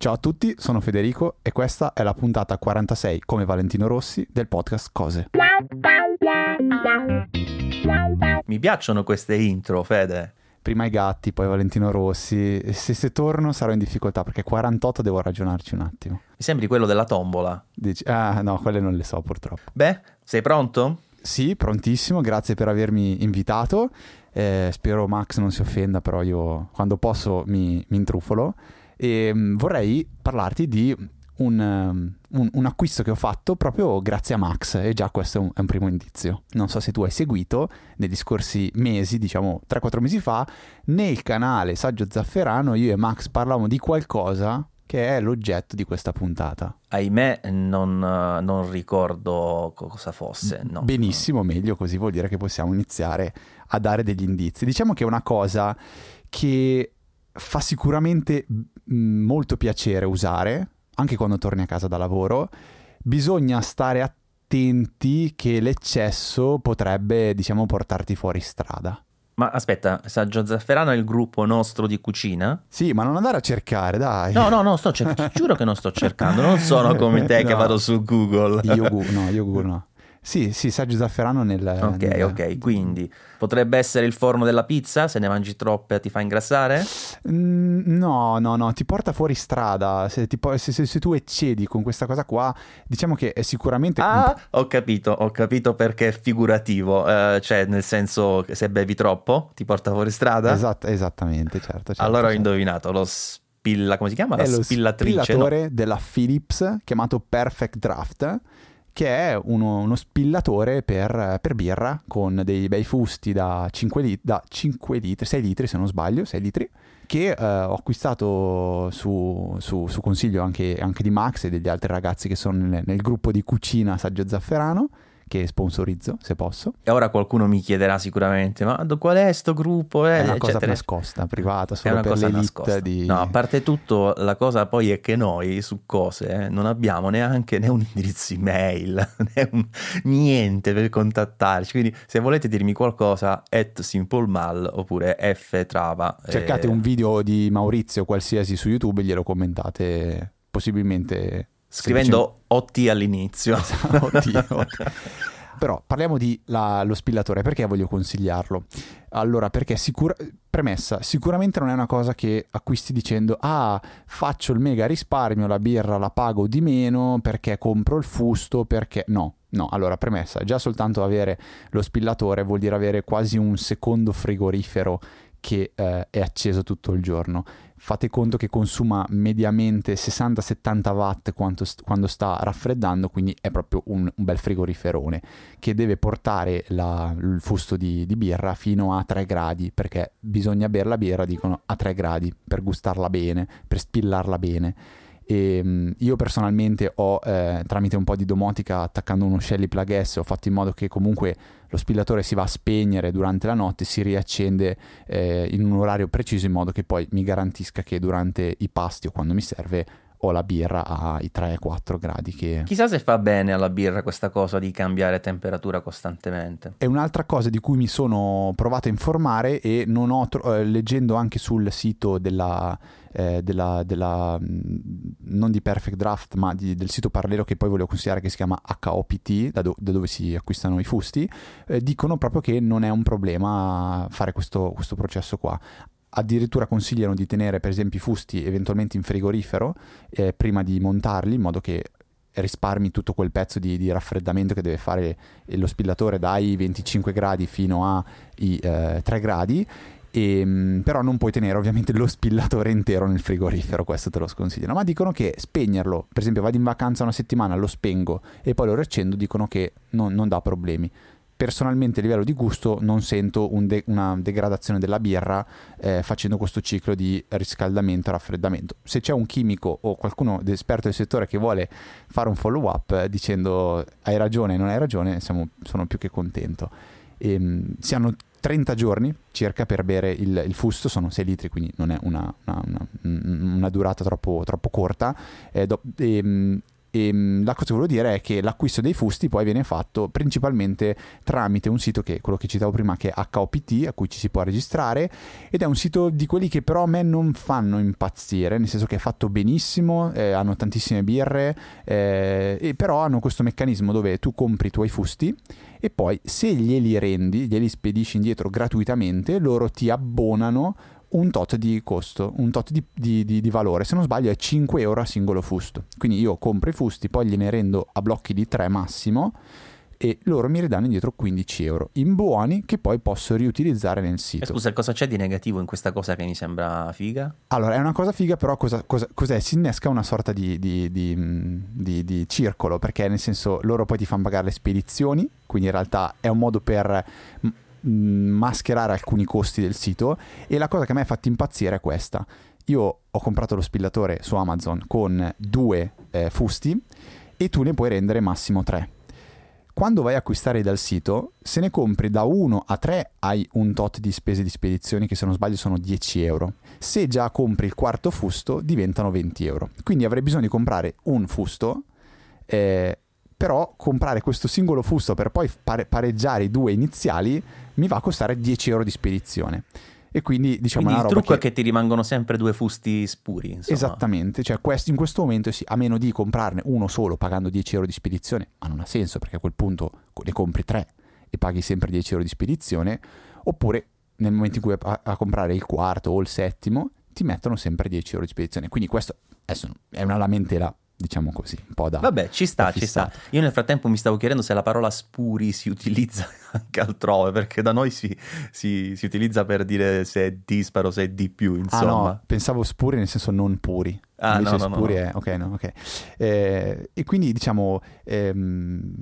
Ciao a tutti, sono Federico e questa è la puntata 46 come Valentino Rossi del podcast Cose. Mi piacciono queste intro, Fede. Prima i gatti, poi Valentino Rossi. Se, se torno sarò in difficoltà perché 48 devo ragionarci un attimo. Mi sembri quello della tombola. Dici, ah no, quelle non le so purtroppo. Beh, sei pronto? Sì, prontissimo, grazie per avermi invitato. Eh, spero Max non si offenda, però io quando posso mi, mi intrufolo. E mh, vorrei parlarti di un, um, un, un, acquisto che ho fatto proprio grazie a Max e già questo è un, è un, primo indizio. Non so se tu hai seguito negli scorsi mesi, diciamo 3-4 mesi fa, nel canale Saggio Zafferano io e Max parlavamo di qualcosa che è l'oggetto di questa puntata. Ahimè, non, non ricordo cosa fosse. No. Benissimo, meglio, così vuol dire che possiamo iniziare a dare degli indizi. Diciamo che è una cosa che fa sicuramente molto piacere usare, anche quando torni a casa da lavoro. Bisogna stare attenti che l'eccesso potrebbe, diciamo, portarti fuori strada. Ma aspetta, Saggio Zafferano è il gruppo nostro di cucina? Sì, ma non andare a cercare, dai. No, no, no, sto cer- giuro che non sto cercando. Non sono come te no. che vado su Google. Io, no, io Google no. Sì, sì, saggio zafferano nel... Ok, nel... ok, quindi potrebbe essere il forno della pizza, se ne mangi troppe ti fa ingrassare? Mm, no, no, no, ti porta fuori strada, se, ti, se, se, se, tu eccedi con questa cosa qua, diciamo che è sicuramente... Ah, ho capito, ho capito perché è figurativo, uh, cioè nel senso che se bevi troppo ti porta fuori strada? Esatto, esattamente, certo. certo allora certo. ho indovinato, lo spilla, come si chiama? È La lo spillatrice. spillatore no? della Philips chiamato Perfect Draft che è uno, uno spillatore per, per, birra con dei bei fusti da 5, lit- da 5 litri, 6 litri se non sbaglio, 6 litri, che eh, ho acquistato su, su, su consiglio anche, anche, di Max e degli altri ragazzi che sono nel, nel gruppo di cucina Saggio Zafferano che sponsorizzo, se posso. E ora qualcuno mi chiederà sicuramente, ma qual è sto gruppo? Eh, è una cosa eccetera. nascosta, privata, solo è una cosa nascosta. Di... No, a parte tutto, la cosa poi è che noi su cose eh, non abbiamo neanche né un indirizzo email, né un... niente per contattarci. Quindi se volete dirmi qualcosa, at simplemal oppure ftrava. Cercate eh... un video di Maurizio qualsiasi su YouTube e glielo commentate possibilmente Scrivendo OT all'inizio. Però parliamo di la, lo spillatore, perché voglio consigliarlo? Allora, perché sicura, premessa, sicuramente non è una cosa che acquisti dicendo ah, faccio il mega risparmio, la birra la pago di meno perché compro il fusto, perché no. No, allora premessa, già soltanto avere lo spillatore vuol dire avere quasi un secondo frigorifero che eh, è acceso tutto il giorno fate conto che consuma mediamente 60-70 watt quando, quando, sta raffreddando, quindi è proprio un, un bel frigoriferone che deve portare la, il fusto di, di, birra fino a 3 gradi, perché bisogna bere la birra, dicono, a 3 gradi per gustarla bene, per spillarla bene. E, um, io personalmente ho, eh, tramite un po' di domotica, attaccando uno Shelly Plug S, ho fatto in modo che comunque lo spillatore si va a spegnere durante la notte, si riaccende eh, in un orario preciso in modo che poi mi garantisca che durante i pasti o quando mi serve ho la birra ai 3-4 gradi che... Chissà se fa bene alla birra questa cosa di cambiare temperatura costantemente. È un'altra cosa di cui mi sono provato a informare e non ho tro- eh, leggendo anche sul sito della, eh, della, della, non di Perfect Draft ma di, del sito parallelo che poi volevo considerare che si chiama HOPT da, do- da dove si acquistano i fusti eh, dicono proprio che non è un problema fare questo, questo processo qua addirittura consigliano di tenere per esempio i fusti eventualmente in frigorifero eh, prima di montarli in modo che risparmi tutto quel pezzo di, di, raffreddamento che deve fare lo spillatore dai 25 gradi fino ai eh, 3 gradi. E, ehm, però non puoi tenere ovviamente lo spillatore intero nel frigorifero, questo te lo sconsigliano, ma dicono che spegnerlo, per esempio vado in vacanza una settimana, lo spengo e poi lo riaccendo, dicono che non, non dà problemi personalmente a livello di gusto non sento un de- una degradazione della birra eh, facendo questo ciclo di riscaldamento e raffreddamento. Se c'è un chimico o qualcuno esperto del settore che vuole fare un follow up eh, dicendo hai ragione non hai ragione, siamo, sono più che contento. E, ehm, si hanno 30 giorni circa per bere il, il, fusto, sono 6 litri, quindi non è una, una, una, una durata troppo, troppo corta. Eh, do, e, ehm, E mm, la cosa che volevo dire è che l'acquisto dei fusti poi viene fatto principalmente tramite un sito che quello che citavo prima che è HOPT a cui ci si può registrare ed è un sito di quelli che però a me non fanno impazzire, nel senso che è fatto benissimo, eh, hanno tantissime birre eh, e però hanno questo meccanismo dove tu compri i tuoi fusti e poi se glieli rendi, glieli spedisci indietro gratuitamente, loro ti abbonano un tot di costo, un tot di, di, di, di, valore, se non sbaglio è 5 euro a singolo fusto. Quindi io compro i fusti, poi gliene rendo a blocchi di 3 massimo e loro mi ridanno indietro 15 euro in buoni che poi posso riutilizzare nel sito. E scusa, cosa c'è di negativo in questa cosa che mi sembra figa? Allora, è una cosa figa, però cosa, cosa, cos'è? Si innesca una sorta di, di, di, circolo, perché nel senso loro poi ti fanno pagare le spedizioni, quindi in realtà è un modo per mascherare alcuni costi del sito e la cosa che a me ha fatto impazzire è questa. Io ho comprato lo spillatore su Amazon con due eh, fusti e tu ne puoi rendere massimo tre quando vai a acquistare dal sito, se ne compri da 1 a 3 hai un tot di spese di spedizioni che se non sbaglio sono 10 euro. Se già compri il quarto fusto diventano 20 euro. Quindi avrei bisogno di comprare un fusto, eh, però comprare questo singolo fusto per poi pare- pareggiare i due iniziali mi va a costare 10 euro di spedizione. E quindi diciamo quindi il trucco che... è che ti rimangono sempre due fusti spuri. Insomma. Esattamente, cioè in questo momento sì, a meno di comprarne uno solo pagando 10 euro di spedizione, ma non ha senso perché a quel punto ne compri tre e paghi sempre 10 euro di spedizione, oppure nel momento in cui a, a comprare il quarto o il settimo ti mettono sempre 10 euro di spedizione. Quindi questo adesso è una lamentela diciamo così, un po' da... Vabbè, ci sta, ci sta. Io nel frattempo mi stavo chiedendo se la parola spuri si utilizza anche altrove, perché da noi si, si, si utilizza per dire se è disparo, se è di più, insomma. Ah no, pensavo spuri nel senso non puri. Ah, no, no, spuri no. è... Ok, no, ok. Eh, e quindi diciamo, ehm,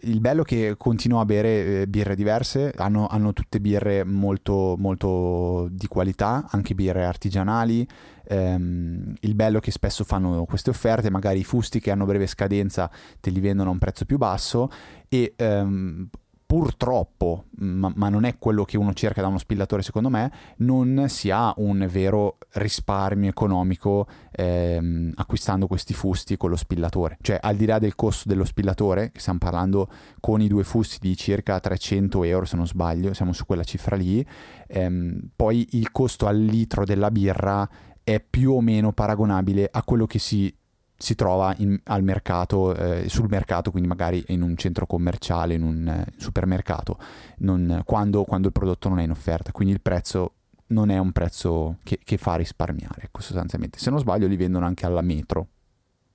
il bello è che continuo a bere eh, birre diverse, hanno, hanno tutte birre molto, molto di qualità, anche birre artigianali, ehm, il bello è che spesso fanno queste offerte, magari i fusti che hanno breve scadenza te li vendono a un prezzo più basso e ehm, purtroppo, ma, ma, non è quello che uno cerca da uno spillatore secondo me, non si ha un vero risparmio economico ehm, acquistando questi fusti con lo spillatore. Cioè al di là del costo dello spillatore, che stiamo parlando con i due fusti di circa 300 euro se non sbaglio, siamo su quella cifra lì, ehm, poi il costo al litro della birra è più o meno paragonabile a quello che si, si trova in, al mercato, eh, sul mercato, quindi magari in un centro commerciale, in un eh, supermercato, non, quando, quando, il prodotto non è in offerta. Quindi il prezzo non è un prezzo che, che fa risparmiare, ecco, sostanzialmente. Se non sbaglio li vendono anche alla metro,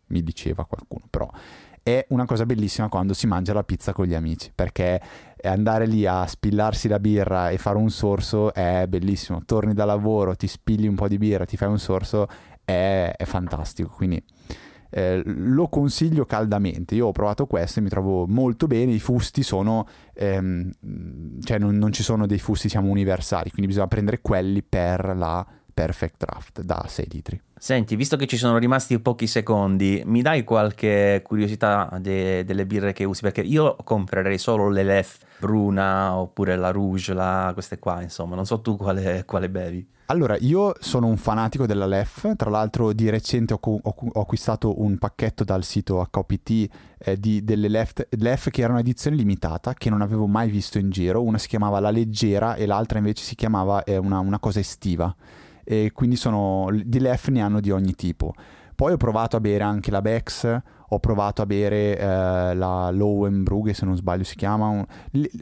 mi diceva qualcuno, però è una cosa bellissima quando si mangia la pizza con gli amici, perché andare lì a spillarsi la birra e fare un sorso è bellissimo. Torni da lavoro, ti spilli un po' di birra, ti fai un sorso, è, è fantastico. Quindi eh, lo consiglio caldamente. Io ho provato questo e mi trovo molto bene. I fusti sono, ehm, cioè non, non, ci sono dei fusti, diciamo, universali, quindi bisogna prendere quelli per la Perfect Draft da 6 litri. Senti, visto che ci sono rimasti pochi secondi, mi dai qualche curiosità de- delle birre che usi? Perché io comprerei solo l'Elef Bruna oppure la Rouge, la... queste qua, insomma. Non so tu quale, quale bevi. Allora, io sono un fanatico della LEF, tra l'altro di recente ho, ho, ho acquistato un pacchetto dal sito HOPT eh, di, delle LEF, LEF che era un'edizione limitata che non avevo mai visto in giro, una si chiamava La Leggera e l'altra invece si chiamava eh, una, una cosa estiva e quindi sono, di LEF ne hanno di ogni tipo. Poi ho provato a bere anche la Bex, ho provato a bere eh, la Lowenbrugge se non sbaglio si chiama.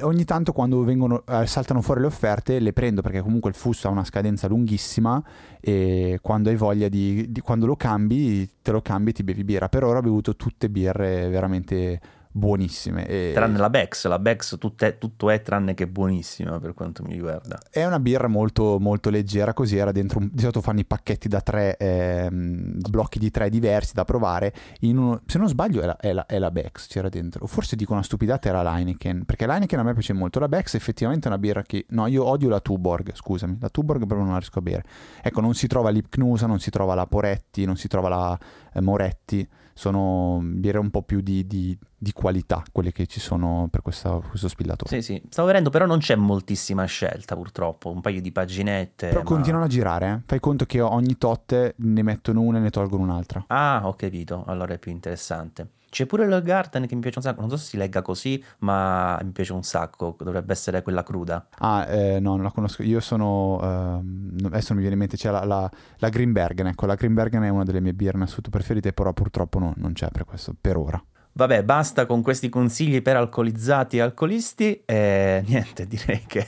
ogni tanto quando vengono, eh, saltano fuori le offerte le prendo perché comunque il fusto ha una scadenza lunghissima e quando hai voglia di, di quando lo cambi te lo cambi e ti bevi birra. Per ora ho bevuto tutte birre veramente buonissime. E... Tranne la Bex, la Bex tutto è, tutto è, tranne che buonissima per quanto mi riguarda. È una birra molto, molto leggera, così era dentro, un, di solito fanno i pacchetti da tre, ehm, blocchi di tre diversi da provare. Uno, se non sbaglio è la, è, la, è la, Bex, c'era dentro. O forse dico una stupidata, era l'Heineken, perché l'Heineken a me piace molto. La Bex effettivamente è una birra che... No, io odio la Tuborg, scusami, la Tuborg proprio non la riesco a bere. Ecco, non si trova l'Ipknusa, non si trova la Poretti, non si trova la eh, Moretti sono birre un po' più di, di, di qualità, quelle che ci sono per questa, questo spillatore. Sì, sì, stavo vedendo, però non c'è moltissima scelta purtroppo, un paio di paginette. Però ma... continuano a girare, eh? fai conto che ogni tot ne mettono una e ne tolgono un'altra. Ah, ho capito, allora è più interessante. C'è pure il Garden che mi piace un sacco, non so se si legga così, ma mi piace un sacco, dovrebbe essere quella cruda. Ah, eh, no, non la conosco. Io sono, uh, adesso mi viene in mente, c'è la, la, la Greenbergen, ecco, la Greenbergen è una delle mie birre in preferite, però purtroppo no, non c'è per questo, per ora. Vabbè, basta con questi consigli per alcolizzati e alcolisti e niente, direi che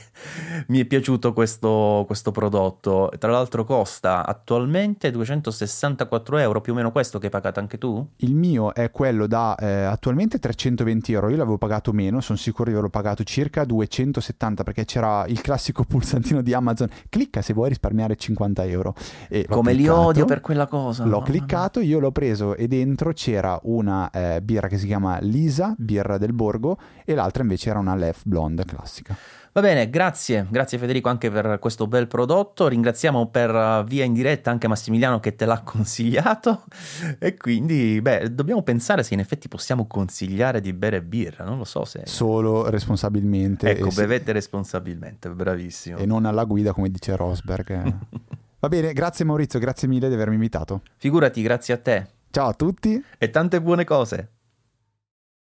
mi è piaciuto questo, questo, prodotto. Tra l'altro costa attualmente 264 euro, più o meno questo che hai pagato anche tu? Il mio è quello da eh, attualmente 320 euro, io l'avevo pagato meno, sono sicuro di averlo pagato circa 270 perché c'era il classico pulsantino di Amazon, clicca se vuoi risparmiare 50 euro. E Come cliccato, li odio per quella cosa. L'ho cliccato, io l'ho preso e dentro c'era una eh, birra che si chiama Lisa, birra del borgo, e l'altra invece era una Lef Blonde classica. Va bene, grazie, grazie Federico anche per questo bel prodotto. Ringraziamo per uh, via in diretta anche Massimiliano che te l'ha consigliato. E quindi, beh, dobbiamo pensare se in effetti possiamo consigliare di bere birra. Non lo so se. Solo responsabilmente. Ecco, bevete se... responsabilmente, bravissimo. E non alla guida, come dice Rosberg. Va bene, grazie Maurizio, grazie mille di avermi invitato. Figurati, grazie a te. Ciao a tutti. E tante buone cose.